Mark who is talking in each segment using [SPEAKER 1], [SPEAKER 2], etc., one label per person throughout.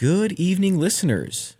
[SPEAKER 1] Good evening, listeners.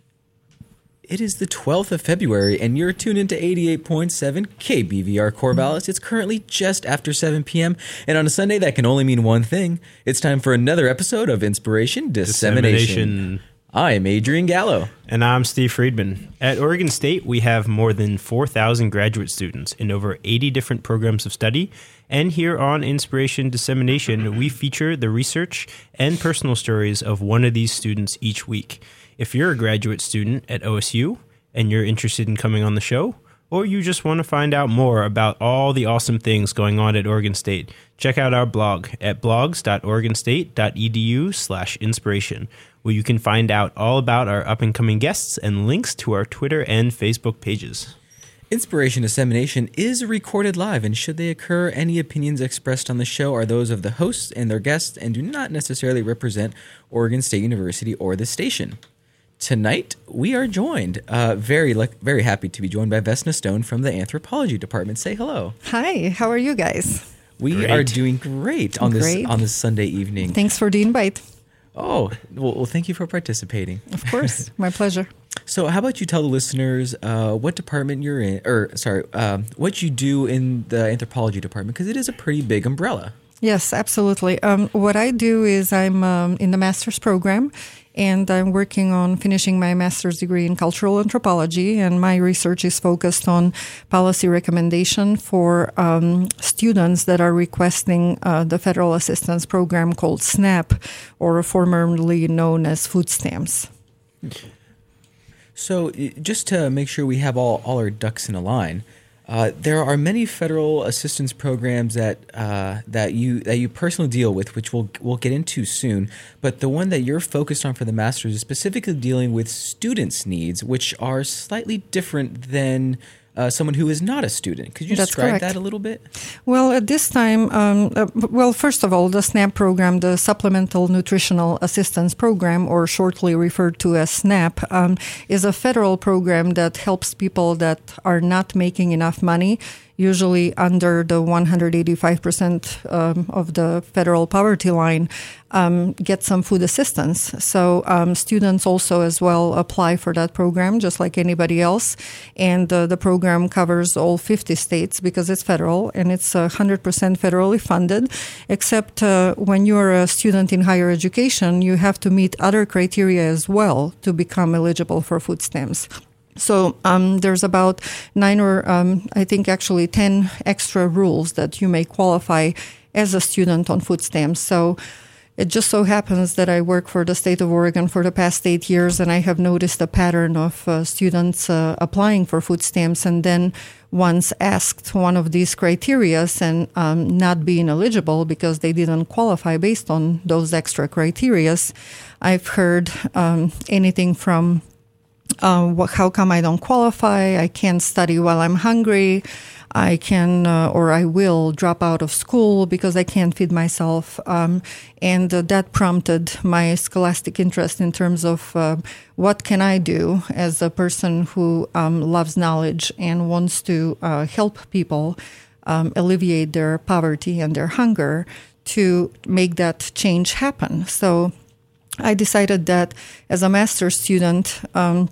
[SPEAKER 1] It is the 12th of February, and you're tuned into 88.7 KBVR Corvallis. It's currently just after 7 p.m., and on a Sunday, that can only mean one thing. It's time for another episode of Inspiration Dissemination.
[SPEAKER 2] Dissemination.
[SPEAKER 1] I am Adrian Gallo.
[SPEAKER 2] And I'm Steve Friedman. At Oregon State, we have more than 4,000 graduate students in over 80 different programs of study. And here on Inspiration Dissemination, we feature the research and personal stories of one of these students each week. If you're a graduate student at OSU and you're interested in coming on the show, or you just want to find out more about all the awesome things going on at Oregon State, check out our blog at blogs.oregonstate.edu slash inspiration, where you can find out all about our up-and-coming guests and links to our Twitter and Facebook pages.
[SPEAKER 1] Inspiration Dissemination is recorded live, and should they occur, any opinions expressed on the show are those of the hosts and their guests and do not necessarily represent Oregon State University or the station. Tonight, we are joined, uh, very like, very happy to be joined by Vesna Stone from the Anthropology Department. Say hello.
[SPEAKER 3] Hi, how are you guys?
[SPEAKER 1] We
[SPEAKER 2] Great.
[SPEAKER 1] are doing great on this
[SPEAKER 3] Great.
[SPEAKER 1] on this Sunday evening.
[SPEAKER 3] Thanks for the invite.
[SPEAKER 1] Oh, well, well, thank you for participating.
[SPEAKER 3] Of course, my pleasure.
[SPEAKER 1] So, how about you tell the listeners uh, what department you're in, or sorry, um, what you do in the anthropology department, because it is a pretty big umbrella.
[SPEAKER 3] Yes, absolutely. Um, what I do is I'm um, in the master's program and I'm working on finishing my master's degree in cultural anthropology. And my research is focused on policy recommendation for um, students that are requesting uh, the federal assistance program called SNAP, or formerly known as food stamps.
[SPEAKER 1] So, just to make sure we have all, all our ducks in a line, uh, there are many federal assistance programs that uh, that you that you personally deal with, which we'll we'll get into soon. But the one that you're focused on for the masters is specifically dealing with students' needs, which are slightly different than uh, someone who is not a student. Could you
[SPEAKER 3] That's
[SPEAKER 1] describe
[SPEAKER 3] correct.
[SPEAKER 1] that a little bit?
[SPEAKER 3] Well, at this time, um, uh, well, first of all, the SNAP program, the Supplemental Nutritional Assistance Program, or shortly referred to as SNAP, um, is a federal program that helps people that are not making enough money, usually under the 185% um, of the federal poverty line, um, get some food assistance. So um, students also as well apply for that program, just like anybody else. And uh, the program covers all 50 states because it's federal and it's uh, 100% federally funded. Except uh, when you're a student in higher education, you have to meet other criteria as well to become eligible for food stamps. So um, there's about nine or um, I think actually ten extra rules that you may qualify as a student on food stamps. So it just so happens that I work for the state of Oregon for the past eight years, and I have noticed a pattern of uh, students uh, applying for food stamps and then once asked one of these criterias and um, not being eligible because they didn't qualify based on those extra criterias. I've heard um, anything from uh, what, how come I don't qualify? I can't study while I'm hungry. I can uh, or I will drop out of school because I can't feed myself. Um, and uh, that prompted my scholastic interest in terms of uh, what can I do as a person who um, loves knowledge and wants to uh, help people um, alleviate their poverty and their hunger to make that change happen. So I decided that as a master's student, um,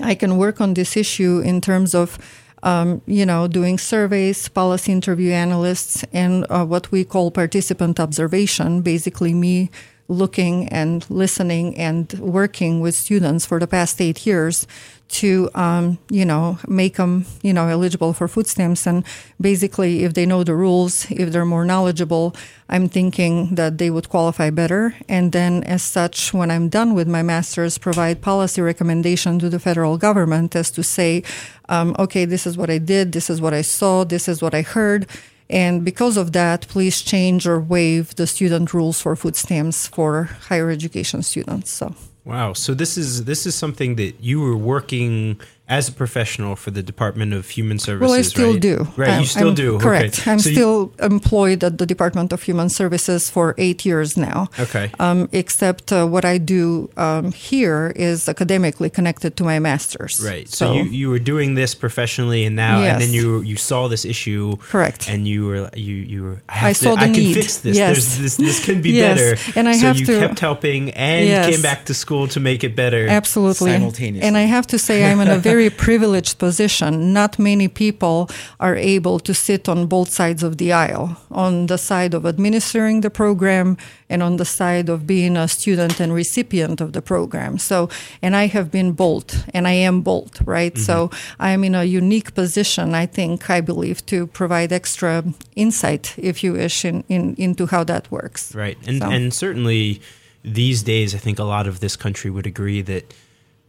[SPEAKER 3] I can work on this issue in terms of, um, you know, doing surveys, policy interview analysts, and uh, what we call participant observation. Basically, me looking and listening and working with students for the past eight years to, um, you know, make them, you know, eligible for food stamps. And basically, if they know the rules, if they're more knowledgeable, I'm thinking that they would qualify better. And then, as such, when I'm done with my master's, provide policy recommendation to the federal government as to say, um, okay, this is what I did, this is what I saw, this is what I heard. And because of that, please change or waive the student rules for food stamps for higher education students. So.
[SPEAKER 2] Wow. So this is this is something that you were working as a professional for the Department of Human Services.
[SPEAKER 3] Well, I still
[SPEAKER 2] right?
[SPEAKER 3] do.
[SPEAKER 2] Right,
[SPEAKER 3] Um,
[SPEAKER 2] you still
[SPEAKER 3] I'm-
[SPEAKER 2] do.
[SPEAKER 3] Correct.
[SPEAKER 2] Okay.
[SPEAKER 3] I'm
[SPEAKER 2] So you-
[SPEAKER 3] still employed at the Department of Human Services for eight years now.
[SPEAKER 2] Okay.
[SPEAKER 3] Um, except uh, what I do um, here is academically connected to my master's.
[SPEAKER 2] Right. So, you, you were doing this professionally, and now, and then you you saw this issue.
[SPEAKER 3] Correct.
[SPEAKER 2] And you were you you were. I, have
[SPEAKER 3] I
[SPEAKER 2] to,
[SPEAKER 3] saw the
[SPEAKER 2] I can fix this.
[SPEAKER 3] Yes.
[SPEAKER 2] There's, this this can be
[SPEAKER 3] Yes.
[SPEAKER 2] better.
[SPEAKER 3] And I have
[SPEAKER 2] so
[SPEAKER 3] have
[SPEAKER 2] you
[SPEAKER 3] to-
[SPEAKER 2] kept helping and
[SPEAKER 3] Yes.
[SPEAKER 2] came back to school to make it better.
[SPEAKER 3] Absolutely.
[SPEAKER 1] Simultaneously.
[SPEAKER 3] And I have to say, I'm in a very privileged position. Not many people are able to sit on both sides of the aisle on the side of administering the program and on the side of being a student and recipient of the program. So, and I have been both, and I am both, right? So mm-hmm. I am in a unique position, I think, I believe, to provide extra insight, if you wish, in, in, into how that works.
[SPEAKER 2] Right. And
[SPEAKER 3] So-
[SPEAKER 2] and certainly these days I think a lot of this country would agree that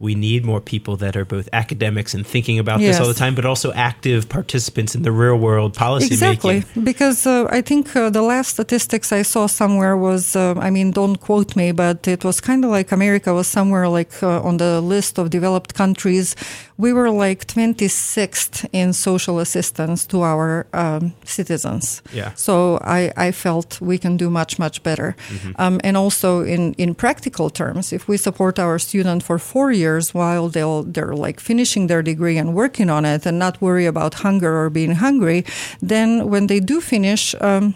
[SPEAKER 2] we need more people that are both academics and thinking about this all the time, but also active participants in the real world policy
[SPEAKER 3] Exactly,
[SPEAKER 2] making.
[SPEAKER 3] because uh, I think uh, the last statistics I saw somewhere was, uh, I mean, don't quote me, but it was kind of like America was somewhere like uh, on the list of developed countries. We were like 26th in social assistance to our um, citizens.
[SPEAKER 2] Yeah.
[SPEAKER 3] So I, I felt we can do much, much better. Um, and also in, in practical terms, if we support our student for four years while they'll, they're like finishing their degree and working on it and not worry about hunger or being hungry, then when they do finish, um,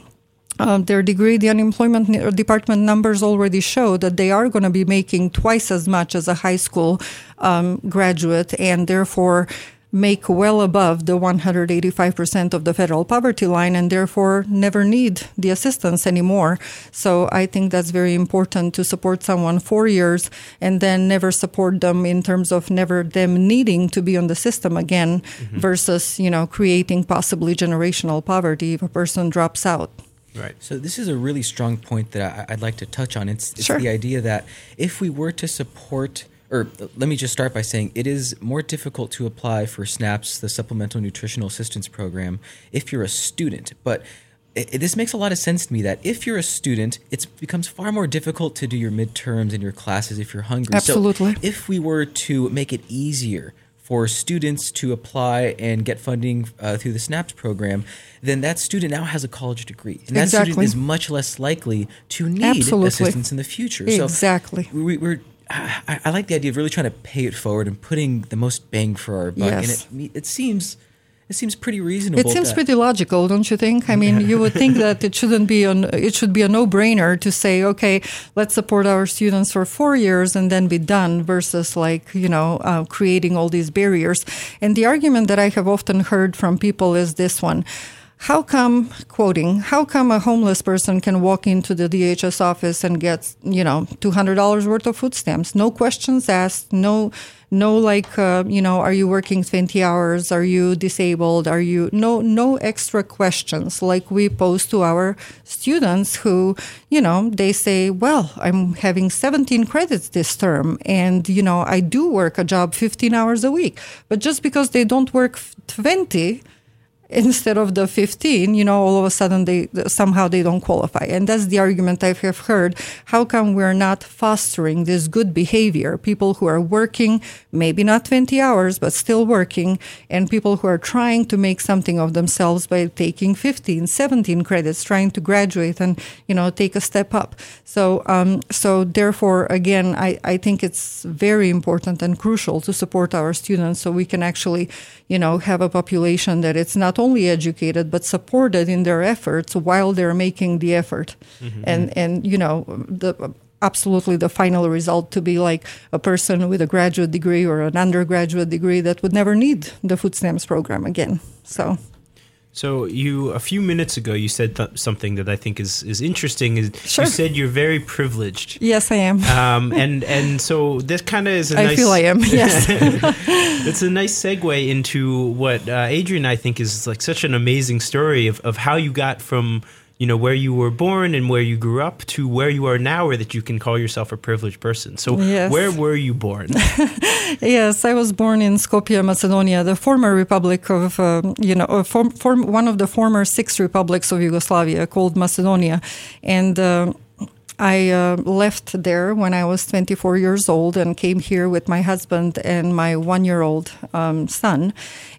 [SPEAKER 3] uh, their degree, the unemployment department numbers already show that they are going to be making twice as much as a high school um, graduate, and therefore make well above the 185% of the federal poverty line and therefore never need the assistance anymore. So I think that's very important to support someone four years and then never support them in terms of never them needing to be on the system again versus, you know, creating possibly generational poverty if a person drops out.
[SPEAKER 2] Right.
[SPEAKER 1] So this is a really strong point that I, I'd like to touch on. It's, it's
[SPEAKER 3] Sure.
[SPEAKER 1] the idea that if we were to support, or let me just start by saying it is more difficult to apply for SNAPS, the Supplemental Nutritional Assistance Program, if you're a student. But it, it- this makes a lot of sense to me that if you're a student, it becomes far more difficult to do your midterms and your classes if you're hungry.
[SPEAKER 3] Absolutely.
[SPEAKER 1] So if we were to make it easier for students to apply and get funding uh, through the SNAPS program, then that student now has a college degree. And that student is much less likely to need
[SPEAKER 3] Absolutely.
[SPEAKER 1] assistance in the future.
[SPEAKER 3] Exactly.
[SPEAKER 1] So we, we're, I, I like the idea of really trying to pay it forward and putting the most bang for our buck.
[SPEAKER 3] Yes.
[SPEAKER 1] And it, it seems it seems pretty reasonable.
[SPEAKER 3] It seems
[SPEAKER 1] that-
[SPEAKER 3] pretty logical, don't you think? I mean, you would think that it shouldn't be on. it should be a no-brainer to say, okay, let's support our students for four years and then be done versus like, you know, uh, creating all these barriers. And the argument that I have often heard from people is this one. How come, quoting, how come a homeless person can walk into the DHS office and get, you know, $200 worth of food stamps? No questions asked, no, no like, uh, you know, are you working 20 hours? Are you disabled? Are you, no, no extra questions like we pose to our students who, you know, they say, well, I'm having 17 credits this term and, you know, I do work a job 15 hours a week. But just because they don't work 20, instead of the 15 you know all of a sudden they somehow they don't qualify. And that's the argument i have heard. How come we're not fostering this good behavior? People who are working maybe not 20 hours but still working and people who are trying to make something of themselves by taking 15 17 credits trying to graduate and you know take a step up. So um, so therefore again I, I think it's very important and crucial to support our students so we can actually you know have a population that it's not only educated but supported in their efforts while they're making the effort. Mm-hmm. And and you know the absolutely the final result to be like a person with a graduate degree or an undergraduate degree that would never need the food stamps program again. So
[SPEAKER 2] So you a few minutes ago you said th- something that I think is is interesting. Is
[SPEAKER 3] Sure.
[SPEAKER 2] you said you're very privileged.
[SPEAKER 3] yes i am
[SPEAKER 2] Um, and and so this kind of is a
[SPEAKER 3] i
[SPEAKER 2] nice.
[SPEAKER 3] feel i am yes
[SPEAKER 2] it's a nice segue into what uh, Adrian I think is like such an amazing story of, of how you got from you know where you were born and where you grew up to where you are now, or that you can call yourself a privileged person. So
[SPEAKER 3] Yes.
[SPEAKER 2] where were you born?
[SPEAKER 3] Yes, I was born in Skopje, Macedonia, the former republic of, um, you know, uh, form, form, one of the former six republics of Yugoslavia called Macedonia. And uh, I uh, left there when I was 24 years old and came here with my husband and my one year old um, son.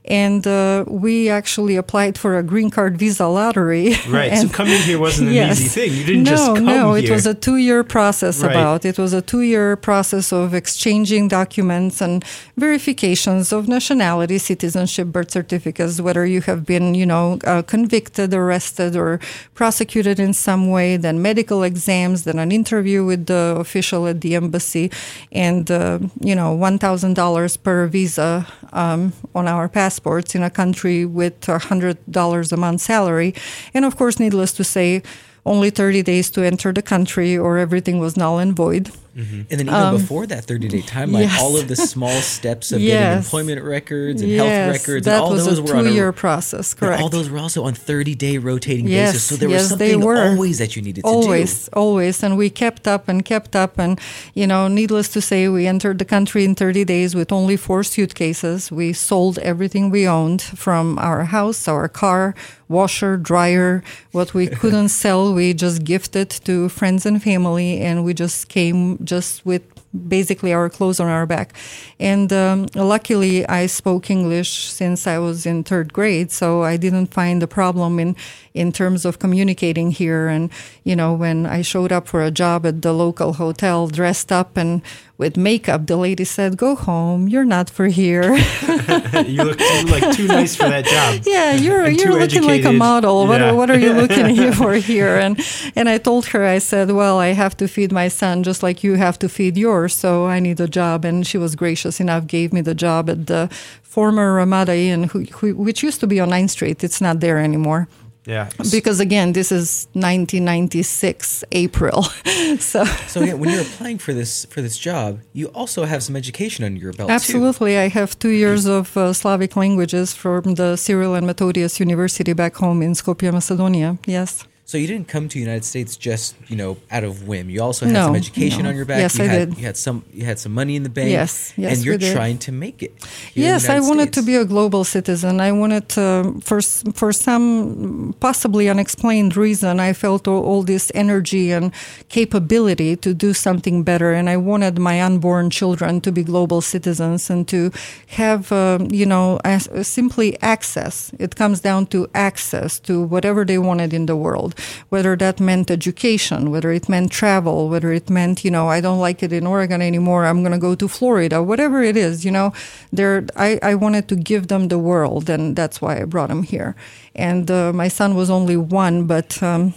[SPEAKER 3] And uh, we actually applied for a green card visa lottery.
[SPEAKER 2] Right.
[SPEAKER 3] and
[SPEAKER 2] so coming here wasn't an
[SPEAKER 3] yes.
[SPEAKER 2] easy thing. You didn't
[SPEAKER 3] no,
[SPEAKER 2] just come
[SPEAKER 3] no,
[SPEAKER 2] here.
[SPEAKER 3] it was a two-year process.
[SPEAKER 2] Right.
[SPEAKER 3] About it was a two-year process of exchanging documents and verifications of nationality, citizenship, birth certificates, whether you have been, you know, uh, convicted, arrested, or prosecuted in some way. Then medical exams, then an interview with the official at the embassy, and uh, you know, one thousand dollars per visa um, on our passports in a country with a hundred dollars a month salary, and of course, needless to say, only 30 days to enter the country or everything was null and void.
[SPEAKER 1] And then even before that 30 day timeline,
[SPEAKER 3] Um, yes.
[SPEAKER 1] all of the small steps of getting
[SPEAKER 3] Yes.
[SPEAKER 1] employment records and
[SPEAKER 3] yes,
[SPEAKER 1] health records,
[SPEAKER 3] that
[SPEAKER 1] and all
[SPEAKER 3] was
[SPEAKER 1] those
[SPEAKER 3] a
[SPEAKER 1] were on
[SPEAKER 3] two-year process, correct?
[SPEAKER 1] all those were also on 30 day rotating basis. So there
[SPEAKER 3] yes,
[SPEAKER 1] was something
[SPEAKER 3] were.
[SPEAKER 1] always that you needed to
[SPEAKER 3] always,
[SPEAKER 1] do.
[SPEAKER 3] Always, always, and we kept up and kept up, and you know, needless to say, we entered the country in 30 days with only four suitcases. We sold everything we owned from our house, our car, washer, dryer. What we couldn't sell, we just gifted to friends and family, and we just came just with basically our clothes on our back. And um, luckily, I spoke English since I was in third grade, so I didn't find a problem in in terms of communicating here. And you know, when I showed up for a job at the local hotel, dressed up and with makeup, the lady said, "Go home. You're not for here."
[SPEAKER 2] you look too, like too nice for that job.
[SPEAKER 3] yeah, you're you're looking like a model. What
[SPEAKER 2] Yeah.
[SPEAKER 3] are, what are you looking here for here? And and I told her, I said, well, I have to feed my son just like you have to feed yours, so I need a job. And she was gracious enough, gave me the job at the former Ramada Inn, who, who, which used to be on 9th Street. It's not there anymore.
[SPEAKER 2] Yeah.
[SPEAKER 3] Because again, this is 1996 April, so
[SPEAKER 1] So again, when you're applying for this for this job, you also have some education under your belt too.
[SPEAKER 3] Absolutely. I have two years of uh, Slavic languages from the Cyril and Methodius University back home in Skopje, Macedonia. Yes.
[SPEAKER 1] So you didn't come to the United States just you know out of whim. You also had
[SPEAKER 3] No,
[SPEAKER 1] some education
[SPEAKER 3] no.
[SPEAKER 1] on your back.
[SPEAKER 3] Yes,
[SPEAKER 1] you
[SPEAKER 3] I
[SPEAKER 1] had,
[SPEAKER 3] did.
[SPEAKER 1] You had some. You had some money in the bank.
[SPEAKER 3] Yes, yes,
[SPEAKER 1] and you're trying to make it. here in the
[SPEAKER 3] Yes, I wanted to be a global citizen. I wanted, um, for for some possibly unexplained reason, I felt all, all this energy and capability to do something better, and I wanted my unborn children to be global citizens and to have, um, you know, as, simply access. It comes down to access to whatever they wanted in the world, whether that meant education, whether it meant travel, whether it meant, you know, I don't like it in Oregon anymore. I'm going to go to Florida, whatever it is, you know, there, I, I wanted to give them the world. And that's why I brought them here. And uh, my son was only one, but, um,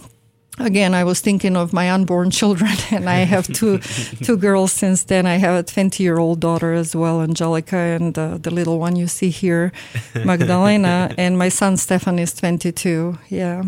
[SPEAKER 3] Again, I was thinking of my unborn children, and I have two two girls since then. I have a 20 year old daughter as well, Angelica, and uh, the little one you see here, Magdalena, and my son Stefan is 22. Yeah.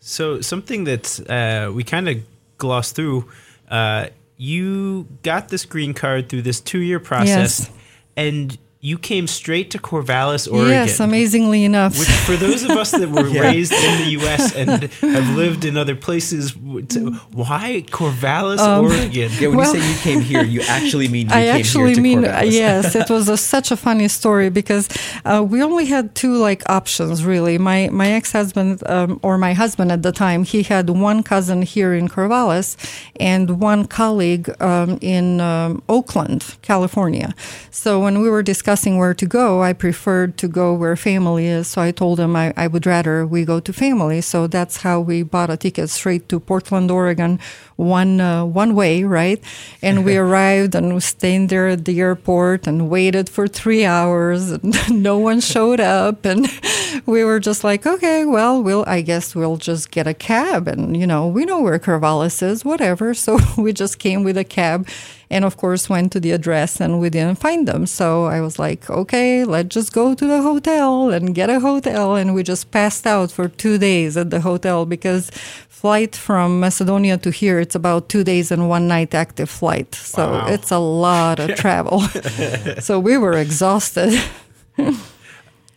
[SPEAKER 2] So something that uh, we kind of glossed through. Uh, you got this green card through this two-year process,
[SPEAKER 3] Yes.
[SPEAKER 2] and you came straight to Corvallis, Oregon.
[SPEAKER 3] Yes, amazingly enough.
[SPEAKER 2] Which, for those of us that were
[SPEAKER 1] Yeah.
[SPEAKER 2] raised in the U.S. and have lived in other places, why Corvallis, Oregon?
[SPEAKER 1] Yeah, when
[SPEAKER 3] Well-
[SPEAKER 1] you say you came here, you actually mean you
[SPEAKER 3] I
[SPEAKER 1] came
[SPEAKER 3] actually
[SPEAKER 1] here to
[SPEAKER 3] mean
[SPEAKER 1] Corvallis.
[SPEAKER 3] yes. It was a, such a funny story because uh, we only had two like options really. My my ex husband um, or my husband at the time, he had one cousin here in Corvallis and one colleague um, in um, Oakland, California. So when we were discussing where to go, I preferred to go where family is. So I told him I, I would rather we go to family. So that's how we bought a ticket straight to Portland, Oregon, one uh, one way, right? And we arrived and we stayed there at the airport and waited for three hours, and no one showed up, and we were just like, okay, well, we'll I guess we'll just get a cab, and you know we know where Corvallis is, whatever. So we just came with a cab. And of course, went to the address and we didn't find them. So I was like, okay, let's just go to the hotel and get a hotel. And we just passed out for two days at the hotel because flight from Macedonia to here, it's about two days and one night active flight. So
[SPEAKER 2] Wow.
[SPEAKER 3] it's a lot of travel. so we were exhausted.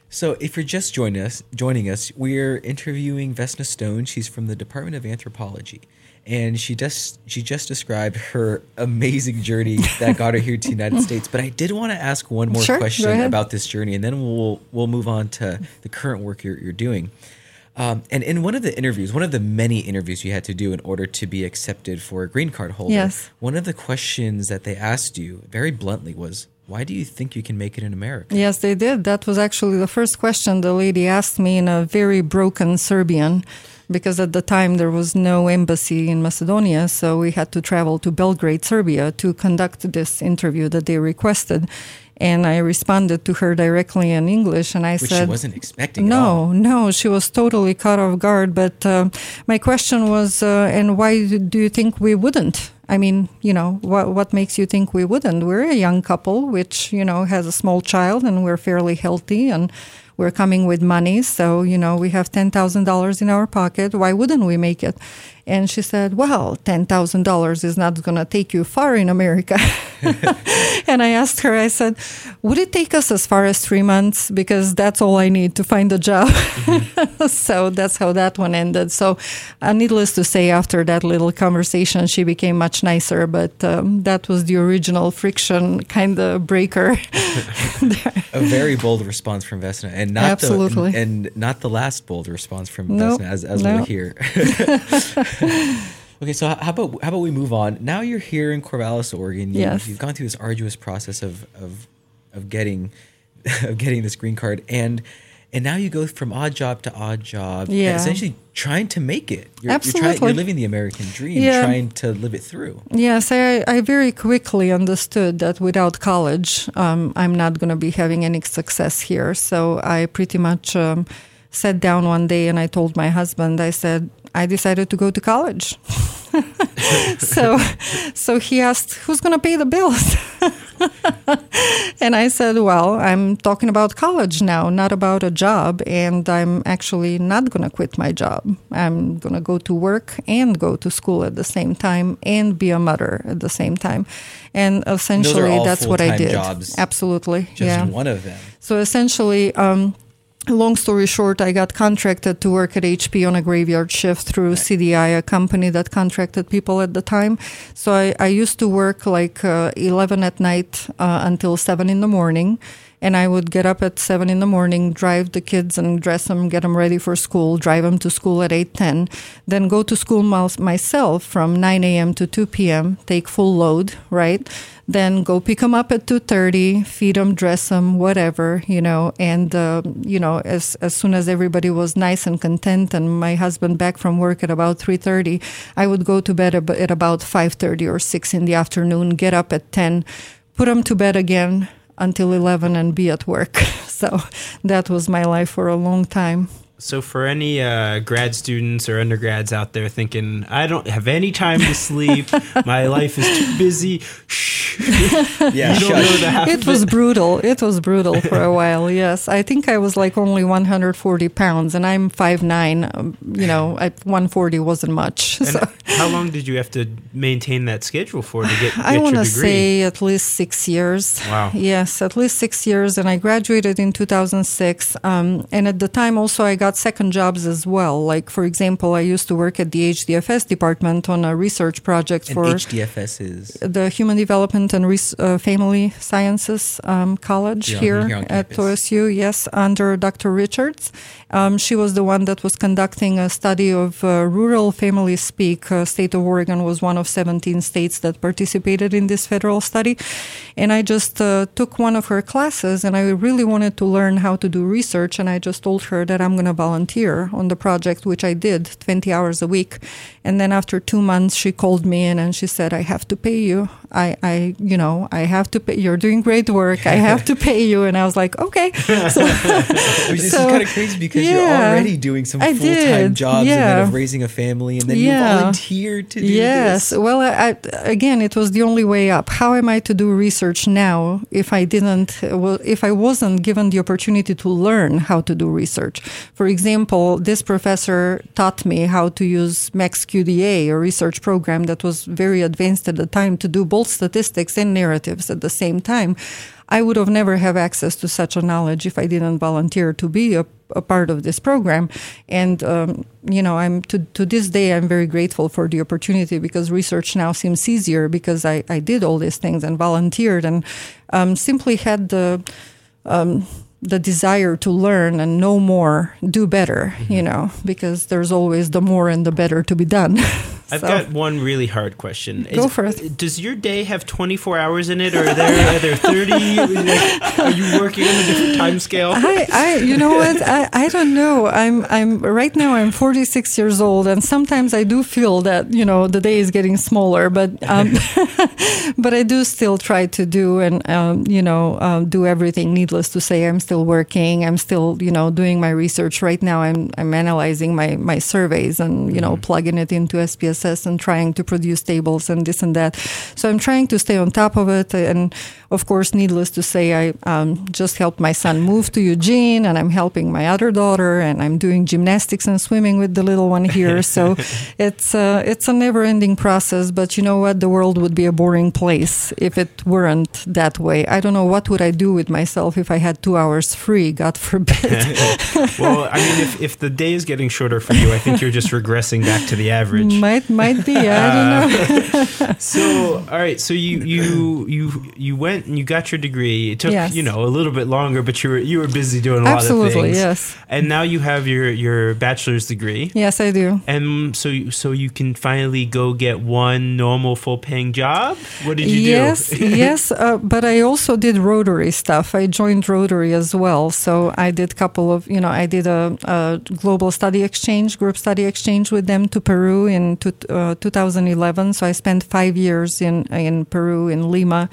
[SPEAKER 1] So, if you're just joining us, joining us, we're interviewing Vesna Stone. She's from the Department of Anthropology, and she just she just described her amazing journey that got her here to the United States. But I did want to ask one more
[SPEAKER 3] Sure,
[SPEAKER 1] question about this journey, and then we'll we'll move on to the current work you're, you're doing. Um, and in one of the interviews, one of the many interviews you had to do in order to be accepted for a green card holder,
[SPEAKER 3] Yes.
[SPEAKER 1] one of the questions that they asked you very bluntly was, "Why do you think you can make it in America?"
[SPEAKER 3] Yes, they did. That was actually the first question the lady asked me in a very broken Serbian, because at the time there was no embassy in Macedonia, so we had to travel to Belgrade, Serbia, to conduct this interview that they requested. And I responded to her directly in English, and I
[SPEAKER 1] Which
[SPEAKER 3] said,
[SPEAKER 1] she wasn't expecting. at all.
[SPEAKER 3] no, no, she was totally caught off guard. But uh, my question was, uh, and why do you think we wouldn't? I mean, you know, what what makes you think we wouldn't? We're a young couple, which you know has a small child, and we're fairly healthy, and we're coming with money. So you know, we have ten thousand dollars in our pocket. Why wouldn't we make it? And she said, "Well, ten thousand dollars is not going to take you far in America." and I asked her, I said, "Would it take us as far as three months? Because that's all I need to find a job." so that's how that one ended. So, uh, needless to say, after that little conversation, she became much nicer. But um, that was the original friction kind of breaker.
[SPEAKER 1] a very bold response from Vesna, and not
[SPEAKER 3] Absolutely.
[SPEAKER 1] the and, and not the last bold response from
[SPEAKER 3] Nope.
[SPEAKER 1] Vesna, as, as
[SPEAKER 3] No.
[SPEAKER 1] we'll hear. okay, so how about how about we move on? Now you're here in Corvallis, Oregon. You,
[SPEAKER 3] Yes.
[SPEAKER 1] you've gone through this arduous process of of of getting of getting this green card, and and now you go from odd job to odd job,
[SPEAKER 3] Yeah.
[SPEAKER 1] essentially trying to make it. You're, You're, trying,
[SPEAKER 3] Absolutely.
[SPEAKER 1] you're living the American dream,
[SPEAKER 3] Yeah.
[SPEAKER 1] trying to live it through.
[SPEAKER 3] Yes, I, I very quickly understood that without college, um, I'm not going to be having any success here. So I pretty much um, sat down one day and I told my husband, I said, I decided to go to college. so, so he asked, "Who's going to pay the bills?" and I said, "Well, I'm talking about college now, not about a job, and I'm actually not going to quit my job. I'm going to go to work and go to school at the same time and be a mother at the same time." And essentially, that's what I did.
[SPEAKER 1] jobs.
[SPEAKER 3] Absolutely,
[SPEAKER 1] Just
[SPEAKER 3] yeah.
[SPEAKER 1] one of them.
[SPEAKER 3] So essentially, um, long story short, I got contracted to work at HP on a graveyard shift through CDI, a company that contracted people at the time. So I, I used to work like uh, 11 at night uh, until 7 in the morning. And I would get up at 7 in the morning, drive the kids and dress them, get them ready for school, drive them to school at 8.10, then go to school myself from 9 a.m. to 2 p.m., take full load, right? then go pick them up at 2.30 feed them dress them whatever you know and uh, you know as, as soon as everybody was nice and content and my husband back from work at about 3.30 i would go to bed at about 5.30 or 6 in the afternoon get up at 10 put them to bed again until 11 and be at work. So that was my life for a long time
[SPEAKER 2] So, for any uh, grad students or undergrads out there thinking, I don't have any time to sleep, my life is too busy, shh.
[SPEAKER 1] Yeah,
[SPEAKER 2] you don't know the half
[SPEAKER 3] it
[SPEAKER 2] of
[SPEAKER 3] was brutal. It was brutal for a while. Yes, I think I was like only 140 pounds, and I'm 5'9". Um, you know, at 140 wasn't much.
[SPEAKER 2] And
[SPEAKER 3] So
[SPEAKER 2] how long did you have to maintain that schedule for to get, get
[SPEAKER 3] I want to say at least six years.
[SPEAKER 2] Wow.
[SPEAKER 3] Yes, at least six years, and I graduated in 2006. Um, and at the time, also, I got second jobs as well. Like for example, I used to work at the HDFS department on a research project
[SPEAKER 1] And
[SPEAKER 3] for
[SPEAKER 1] HDFS is
[SPEAKER 3] the Human Development and Res- uh, Family Sciences um, College
[SPEAKER 1] Yeah,
[SPEAKER 3] here,
[SPEAKER 1] here
[SPEAKER 3] at. OSU, yes, under Dr. Richards. Um, she was the one that was conducting a study of uh, rural family speak. Uh, state of Oregon was one of 17 states that participated in this federal study. And I just uh, took one of her classes and I really wanted to learn how to do research. And I just told her that I'm going to volunteer on the project, which I did 20 hours a week. And then after two months, she called me in and she said, I have to pay you. I, I, you know, I have to pay. You're doing great work. I have to pay you. And I was like, okay. So,
[SPEAKER 1] Which is kind of crazy because you're already doing some full time jobs and then of raising a family, and then
[SPEAKER 3] Yeah.
[SPEAKER 1] you volunteered to do
[SPEAKER 3] yes.
[SPEAKER 1] this.
[SPEAKER 3] Well, I, I, again, it was the only way up. How am I to do research now if I didn't, well, if I wasn't given the opportunity to learn how to do research? For example, this professor taught me how to use MaxQDA, a research program that was very advanced at the time to do both statistics and narratives at the same time. I would have never have access to such a knowledge if I didn't volunteer to be a, a part of this program. And um, you know, I'm to to this day I'm very grateful for the opportunity because research now seems easier because I, I did all these things and volunteered and um, simply had the um, the desire to learn and know more, do better, you mm-hmm. know, because there's always the more and the better to be done.
[SPEAKER 2] I've
[SPEAKER 3] So-
[SPEAKER 2] got one really hard question.
[SPEAKER 3] Go for it.
[SPEAKER 2] Does your day have 24 hours in it, or are there, are there 30? Are you working on a different time scale?
[SPEAKER 3] I, I, you know what? I, I don't know. I'm, I'm right now. I'm 46 years old, and sometimes I do feel that you know the day is getting smaller. But, um, but I do still try to do and um, you know um, do everything. Needless to say, I'm still working. I'm still you know doing my research. Right now, I'm I'm analyzing my my surveys and you know plugging it into SPSS and trying to produce tables and this and that. So I'm trying to stay on top of it. And of course, needless to say, I um, just helped my son move to Eugene, and I'm helping my other daughter, and I'm doing gymnastics and swimming with the little one here. So it's uh, it's a never-ending process. But you know what? The world would be a boring place if it weren't that way. I don't know what would I do with myself if I had two hours free. God forbid.
[SPEAKER 2] well, I mean, if, if the day is getting shorter for you, I think you're just regressing back to the average.
[SPEAKER 3] might might be. I don't know.
[SPEAKER 2] So, all right. So you you you you went and you got your degree. It took
[SPEAKER 3] Yes.
[SPEAKER 2] you know a little bit longer, but you were you were busy doing a lot of
[SPEAKER 3] Absolutely,
[SPEAKER 2] things.
[SPEAKER 3] yes.
[SPEAKER 2] And now you have your your bachelor's degree.
[SPEAKER 3] Yes, I do.
[SPEAKER 2] And so, you- so you can finally go get one normal full-paying job. What did you
[SPEAKER 3] yes,
[SPEAKER 2] do?
[SPEAKER 3] yes, uh, but I also did Rotary stuff. I joined Rotary as well. So I did a couple of, you know, I did a, a global study exchange, group study exchange with them to Peru in two, uh, 2011. So I spent five years in in Peru in Lima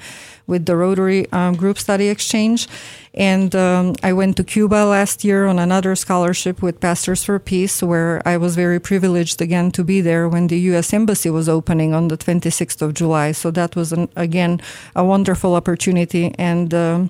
[SPEAKER 3] with the Rotary um, group study exchange. And um, I went to Cuba last year on another scholarship with Pastors for Peace, where I was very privileged again to be there when the U.S. Embassy was opening on the 26th of July. So that was, an, again, a wonderful opportunity. And um,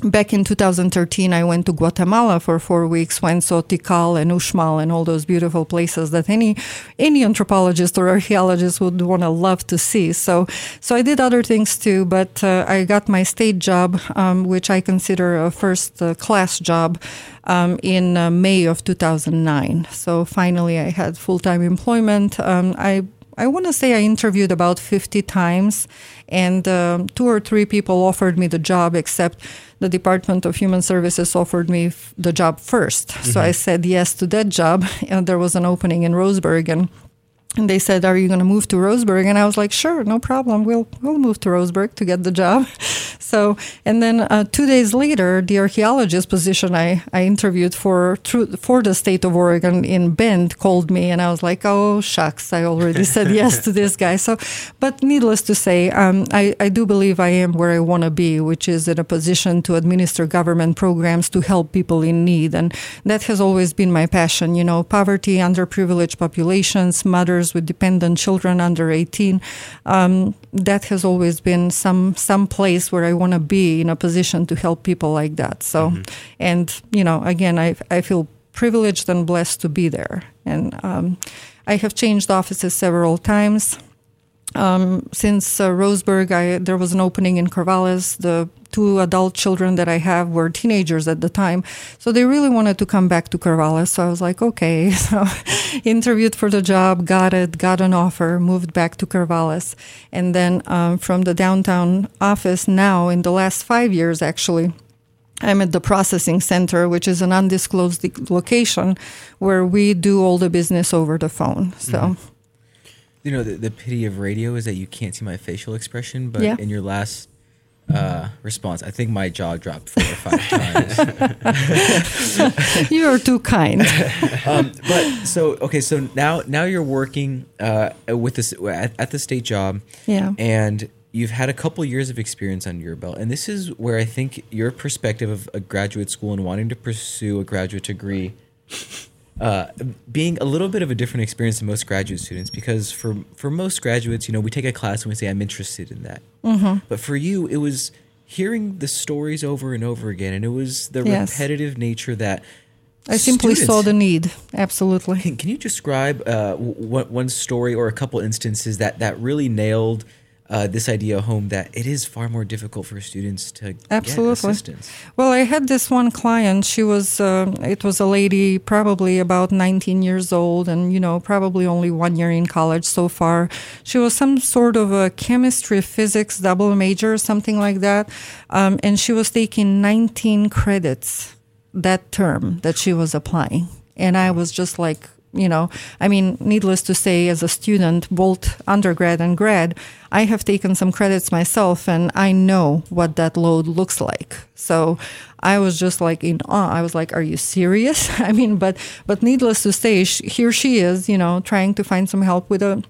[SPEAKER 3] Back in 2013, I went to Guatemala for four weeks, went saw Tikal and Uxmal and all those beautiful places that any any anthropologist or archaeologist would want to love to see. So, so I did other things too, but uh, I got my state job, um, which I consider a first uh, class job, um, in uh, May of 2009. So finally, I had full time employment. Um, I I want to say I interviewed about 50 times, and um, two or three people offered me the job, except the Department of Human Services offered me f- the job 1st So I said yes to that job, and there was an opening in Roseburg, and and they said, "Are you going to move to Roseburg?" And I was like, "Sure, no problem. We'll we'll move to Roseburg to get the job." So, and then uh, two days later, the archaeologist position I, I interviewed for through, for the state of Oregon in Bend called me, and I was like, "Oh shucks, I already said yes to this guy." So, but needless to say, um, I I do believe I am where I want to be, which is in a position to administer government programs to help people in need, and that has always been my passion. You know, poverty, underprivileged populations, mothers with dependent children under 18. Um, that has always been some some place where I want to be in a position to help people like that. So, and you know, again, I I feel privileged and blessed to be there. And um, I have changed offices several times. Um, since uh, Roseburg, I, there was an opening in Corvallis. The two adult children that I have were teenagers at the time, so they really wanted to come back to Corvallis. So I was like, okay. So interviewed for the job, got it, got an offer, moved back to Corvallis, and then um, from the downtown office now, in the last five years, actually. I'm at the processing center, which is an undisclosed location where we do all the business over the phone. So,
[SPEAKER 1] You know, the, the pity of radio is that you can't see my facial expression, but
[SPEAKER 3] Yeah.
[SPEAKER 1] in your last uh, response, I think my jaw dropped four or five times.
[SPEAKER 3] you are too kind.
[SPEAKER 1] um, but so okay, so now now you're working uh, with this at, at the state job,
[SPEAKER 3] Yeah.
[SPEAKER 1] and you've had a couple years of experience under your belt, and this is where I think your perspective of a graduate school and wanting to pursue a graduate degree. Uh, being a little bit of a different experience than most graduate students because for for most graduates, you know, we take a class and we say I'm interested in that.
[SPEAKER 3] Mm-hmm.
[SPEAKER 1] But for you, it was hearing the stories over and over again, and it was the
[SPEAKER 3] Yes.
[SPEAKER 1] repetitive nature that
[SPEAKER 3] I simply
[SPEAKER 1] students-
[SPEAKER 3] saw the need. Absolutely.
[SPEAKER 1] can, can you describe uh, w- one one story or a couple instances that, that really nailed uh, this idea home that it is far more difficult for students to
[SPEAKER 3] Absolutely.
[SPEAKER 1] get assistance.
[SPEAKER 3] Well, I had this one client. She was, uh, it was a lady, probably about 19 years old, and you know, probably only one year in college so far. She was some sort of a chemistry, physics double major, something like that, um, and she was taking 19 credits that term that she was applying, and I was just like, you know, I mean, needless to say, as a student, both undergrad and grad, I have taken some credits myself and I know what that load looks like. So I was just like in awe. I was like, are you serious? I mean, but, but needless to say, here she is, you know, trying to find some help with a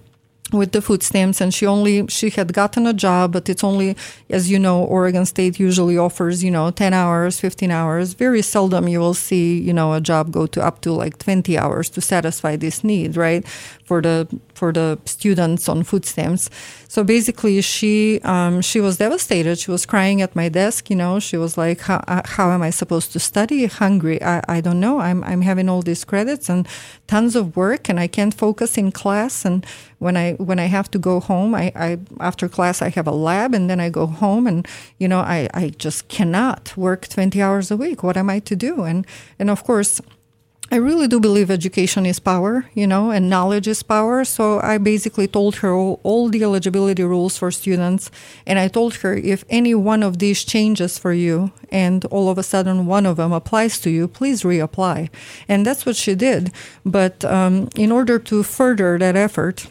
[SPEAKER 3] with the food stamps and she only she had gotten a job but it's only as you know oregon state usually offers you know 10 hours 15 hours. Very seldom you will see you know a job go to up to like 20 hours to satisfy this need right for the for the students on food stamps. So basically she um, she was devastated. She was crying at my desk you know. She was like how, uh, how am i supposed to study? Hungry. I, I don't know. I'm, I'm having all these credits and tons of work and i can't focus in class. And when I when I have to go home, I, I after class I have a lab and then I go home and you know I, I just cannot work twenty hours a week. What am I to do? And and of course I really do believe education is power, you know, and knowledge is power. So I basically told her all, the eligibility rules for students. And I told her if any one of these changes for you and all of a sudden one of them applies to you, please reapply. And that's what she did. But um, in order to further that effort,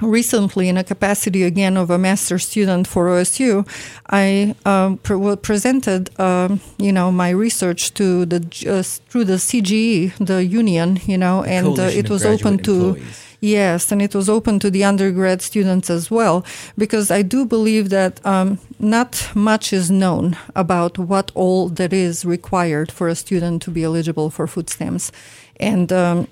[SPEAKER 3] recently in a capacity again of a master student for OSU, I um, pre- presented, um, you know, my research to the uh, through the CGE, the union, you know, and uh, it was open to.
[SPEAKER 1] Employees.
[SPEAKER 3] Yes, and it was open to the undergrad students as well, because I do believe that um, not much is known about what all that is required for a student to be eligible for food stamps. And um,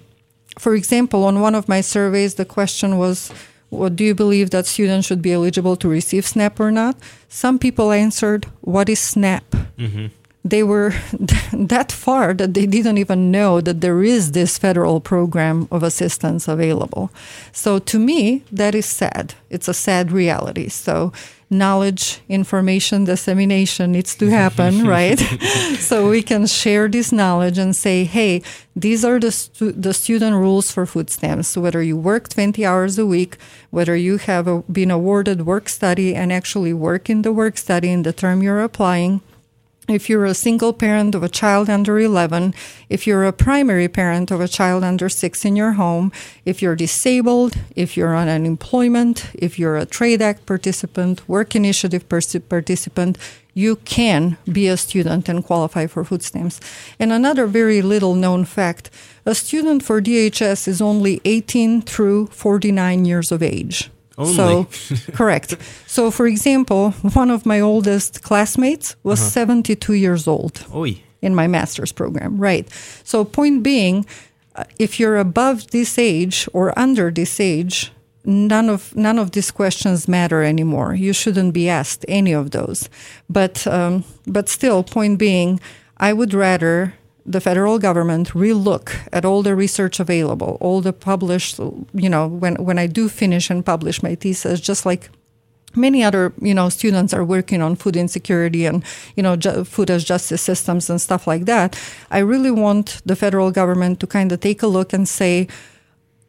[SPEAKER 3] for example, on one of my surveys, the question was, what do you believe that students should be eligible to receive SNAP or not? Some people answered, What is SNAP? Mm-hmm. They were that far that they didn't even know that there is this federal program of assistance available. So to me, that is sad. It's a sad reality. So knowledge, information dissemination needs to happen, right? so we can share this knowledge and say, hey, these are the, stu- the student rules for food stamps. Whether you work 20 hours a week, whether you have a, been awarded work study and actually work in the work study in the term you're applying, if you're a single parent of a child under 11, if you're a primary parent of a child under 6 in your home, if you're disabled, if you're on unemployment, if you're a Trade Act participant, work initiative participant, you can be a student and qualify for food stamps. And another very little known fact, a student for DHS is only 18 through 49 years of age.
[SPEAKER 2] Only.
[SPEAKER 3] So, correct. So, for example, one of my oldest classmates was uh-huh. 72 years old
[SPEAKER 2] Oy.
[SPEAKER 3] in my master's program. Right. So, point being, uh, if you're above this age or under this age, none of none of these questions matter anymore. You shouldn't be asked any of those. But um, but still, point being, I would rather the federal government relook at all the research available, all the published, you know, when, when I do finish and publish my thesis, just like many other you know students are working on food insecurity and you know ju- food as justice systems and stuff like that i really want the federal government to kind of take a look and say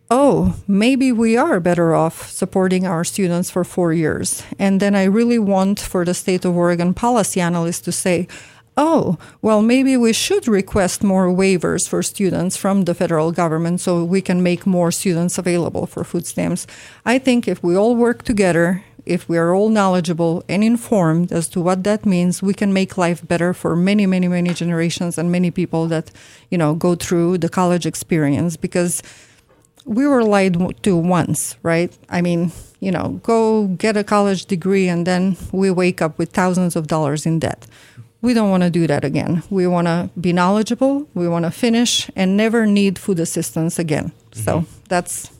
[SPEAKER 3] oh maybe we are better off supporting our students for 4 years. And then i really want for the state of oregon policy analysts to say oh, well, maybe we should request more waivers for students from the federal government so we can make more students available for food stamps. I think if we all work together, if we are all knowledgeable and informed as to what that means, we can make life better for many, many, many generations and many people that, you know, go through the college experience because we were lied to once, right? I mean, you know, go get a college degree and then we wake up with thousands of dollars in debt we don't want to do that again. We want to be knowledgeable, we want to finish and never need food assistance again. Mm-hmm. So that's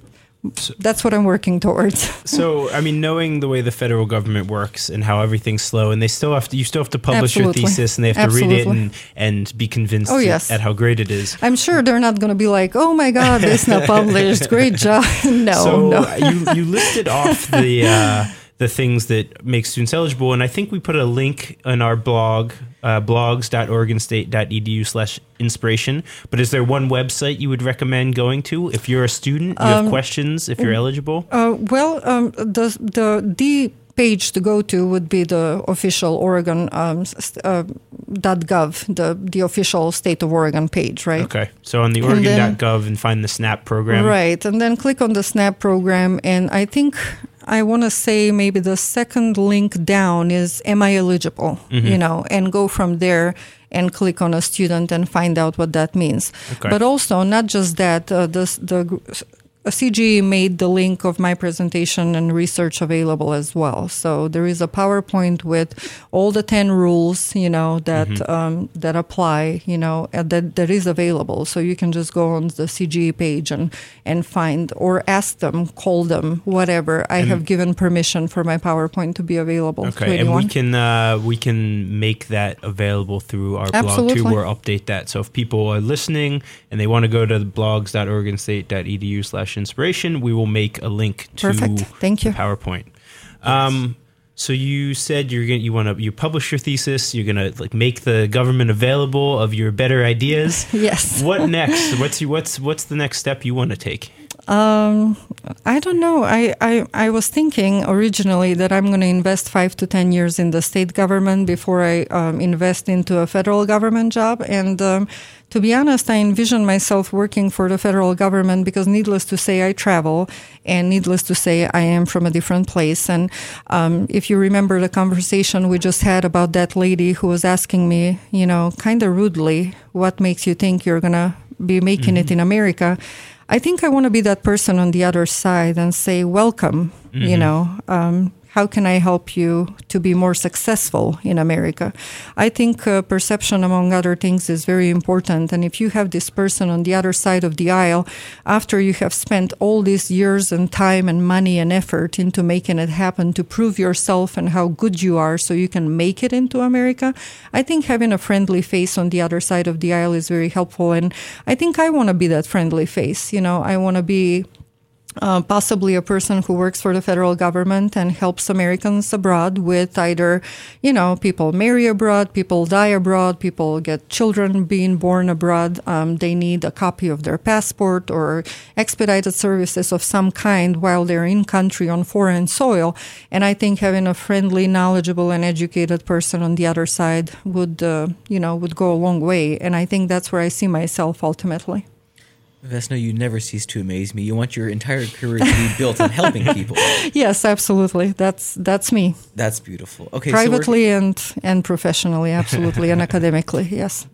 [SPEAKER 3] so, that's what I'm working towards.
[SPEAKER 2] so, I mean, knowing the way the federal government works and how everything's slow, and they still have to, you still have to publish
[SPEAKER 3] Absolutely.
[SPEAKER 2] your thesis, and they have to read it and, and be convinced
[SPEAKER 3] oh, yes.
[SPEAKER 2] at how great it is.
[SPEAKER 3] I'm sure they're not going to be like, "Oh my God, it's not published. Great job." no,
[SPEAKER 2] so
[SPEAKER 3] no.
[SPEAKER 2] you you listed off the. Uh, the things that make students eligible. And I think we put a link in our blog, uh, blogs.oregonstate.edu slash inspiration. But is there one website you would recommend going to if you're a student, you
[SPEAKER 3] Um,
[SPEAKER 2] have questions, if you're eligible?
[SPEAKER 3] Uh, well, um, the the the page to go to would be the official Oregon um, uh, .gov, the the official state of Oregon page, right?
[SPEAKER 2] Okay. So on the
[SPEAKER 3] And
[SPEAKER 2] Oregon.gov and find the SNAP program.
[SPEAKER 3] Right, and then click on the SNAP program, and I think I want to say maybe the second link down is Am I eligible?
[SPEAKER 2] Mm-hmm.
[SPEAKER 3] You know, and go from there and click on a student and find out what that means.
[SPEAKER 2] Okay.
[SPEAKER 3] But also, not just that, uh, the the a CG made the link of my presentation and research available as well. So there is a PowerPoint with all the ten rules, you know, that
[SPEAKER 2] Mm-hmm.
[SPEAKER 3] um, that apply, you know, and that that is available. So you can just go on the CG page and and find or ask them, call them, whatever. I have given permission for my PowerPoint to be available to
[SPEAKER 2] Okay, and we can uh, we can make that available through our blog too, or update that. So if people are listening and they want to go to blogs.oregonstate.edu slash inspiration, we will make a link to
[SPEAKER 3] Perfect. Thank you.
[SPEAKER 2] PowerPoint. Um, so you said you're gonna you want to you publish your thesis. You're gonna like make the government available of your better ideas.
[SPEAKER 3] yes.
[SPEAKER 2] what next? What's you, what's what's the next step you want to take?
[SPEAKER 3] Um, I don't know. I, I, I was thinking originally that I'm going to invest five to 10 years in the state government before I um, invest into a federal government job. And um, to be honest, I envision myself working for the federal government because, needless to say, I travel, and needless to say, I am from a different place. And um, if you remember the conversation we just had about that lady who was asking me, you know, kind of rudely, what makes you think you're going to be making it in America? I think I want to be that person on the other side and say, welcome, you know, um, how can I help you to be more successful in America? I think uh, perception, among other things, is very important. And if you have this person on the other side of the aisle, after you have spent all these years and time and money and effort into making it happen to prove yourself and how good you are so you can make it into America, I think having a friendly face on the other side of the aisle is very helpful. And I think I want to be that friendly face. You know, I want to be uh, possibly a person who works for the federal government and helps Americans abroad with either, you know, people marry abroad, people die abroad, people get children being born abroad. Um, they need a copy of their passport or expedited services of some kind while they're in country on foreign soil. And I think having a friendly, knowledgeable, and educated person on the other side would, uh, you know, would go a long way. And I think that's where I see myself ultimately.
[SPEAKER 1] Vesna, you never cease to amaze me. You want your entire career to be built on helping people.
[SPEAKER 3] Yes, absolutely. That's that's me.
[SPEAKER 1] That's beautiful. Okay, so
[SPEAKER 3] privately and and professionally absolutely and academically yes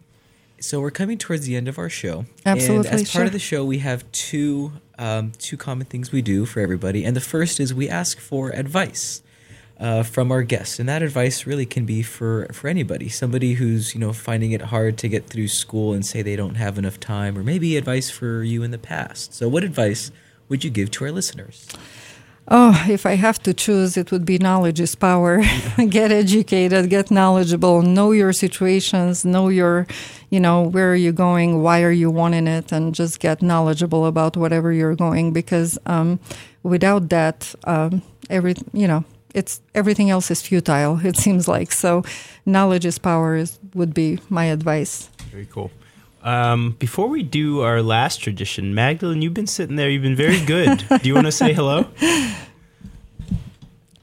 [SPEAKER 1] So we're coming towards the end of our show.
[SPEAKER 3] Absolutely,
[SPEAKER 1] And as part
[SPEAKER 3] sure.
[SPEAKER 1] of the show, we have two um, two common things we do for everybody. And the first is we ask for advice uh, from our guests, and that advice really can be for for anybody. Somebody who's you know finding it hard to get through school and say they don't have enough time, or maybe advice for you in the past. So, what advice would you give to our listeners?
[SPEAKER 3] oh if i have to choose it would be knowledge is power get educated get knowledgeable know your situations know your you know where are you going why are you wanting it and just get knowledgeable about whatever you're going because um, without that um, every you know it's everything else is futile it seems like so knowledge is power is would be my advice
[SPEAKER 2] Very cool. Um, before we do our last tradition, Magdalena, you've been sitting there. You've been very good. do you want to say hello?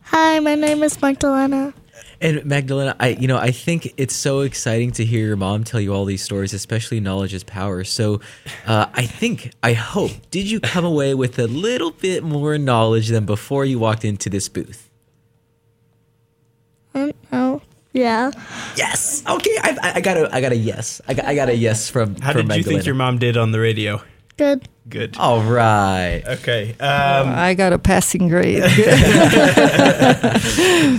[SPEAKER 4] Hi, my name is Magdalena.
[SPEAKER 1] And Magdalena, I you know I think it's so exciting to hear your mom tell you all these stories, especially knowledge is power. So, uh, I think I hope did you come away with a little bit more knowledge than before you walked into this booth?
[SPEAKER 4] Um, oh, yeah.
[SPEAKER 1] Yes. Okay. I, I- I got a I got a yes. I got, I got a yes from.
[SPEAKER 2] How
[SPEAKER 1] from
[SPEAKER 2] did you think your mom did on the radio?
[SPEAKER 4] Good.
[SPEAKER 2] Good.
[SPEAKER 1] All right.
[SPEAKER 2] Okay. Um,
[SPEAKER 3] i got a passing grade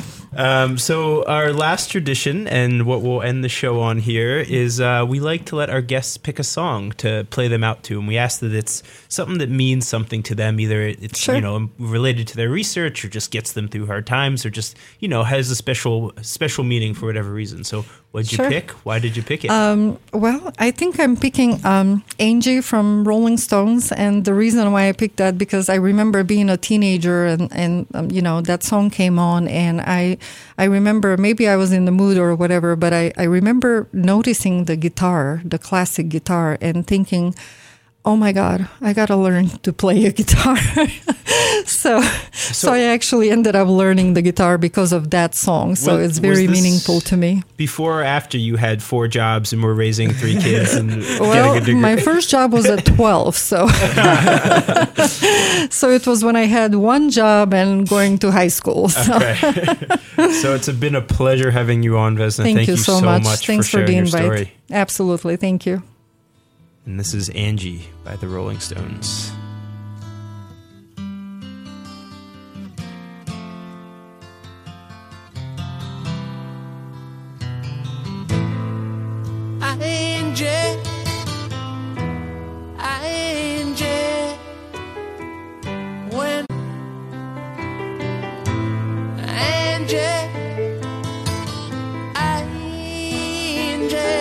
[SPEAKER 2] Um, so our last tradition, and what we'll end the show on here, is uh, we like to let our guests pick a song to play them out to, and we ask that it's something that means something to them. Either it's
[SPEAKER 3] Sure.
[SPEAKER 2] you know related to their research, or just gets them through hard times, or just you know has a special special meaning for whatever reason. So, what'd you
[SPEAKER 3] Sure.
[SPEAKER 2] pick? Why did you pick it?
[SPEAKER 3] Um, well, I think I'm picking um, Angie from Rolling Stones, and the reason why I picked that because I remember being a teenager, and and um, you know that song came on, and I I remember maybe I was in the mood or whatever, but I I remember noticing the guitar, the classic guitar, and thinking. Oh my God! I gotta learn to play a guitar. so, so, I actually ended up learning the guitar because of that song. So
[SPEAKER 2] Well,
[SPEAKER 3] it's very meaningful to me.
[SPEAKER 2] Before or after you had four jobs and were raising three kids and
[SPEAKER 3] Well,
[SPEAKER 2] getting a degree?
[SPEAKER 3] my first job was at 12, so so it was when I had one job and going to high school. So
[SPEAKER 2] Okay. so it's been a pleasure having you on, Vesna.
[SPEAKER 3] thank, you so, much.
[SPEAKER 2] much
[SPEAKER 3] Thanks
[SPEAKER 2] for
[SPEAKER 3] for, the
[SPEAKER 2] your
[SPEAKER 3] invite.
[SPEAKER 2] story.
[SPEAKER 3] Absolutely, thank you
[SPEAKER 2] and this is Angie by the Rolling Stones.
[SPEAKER 5] Angie, Angie, when Angie.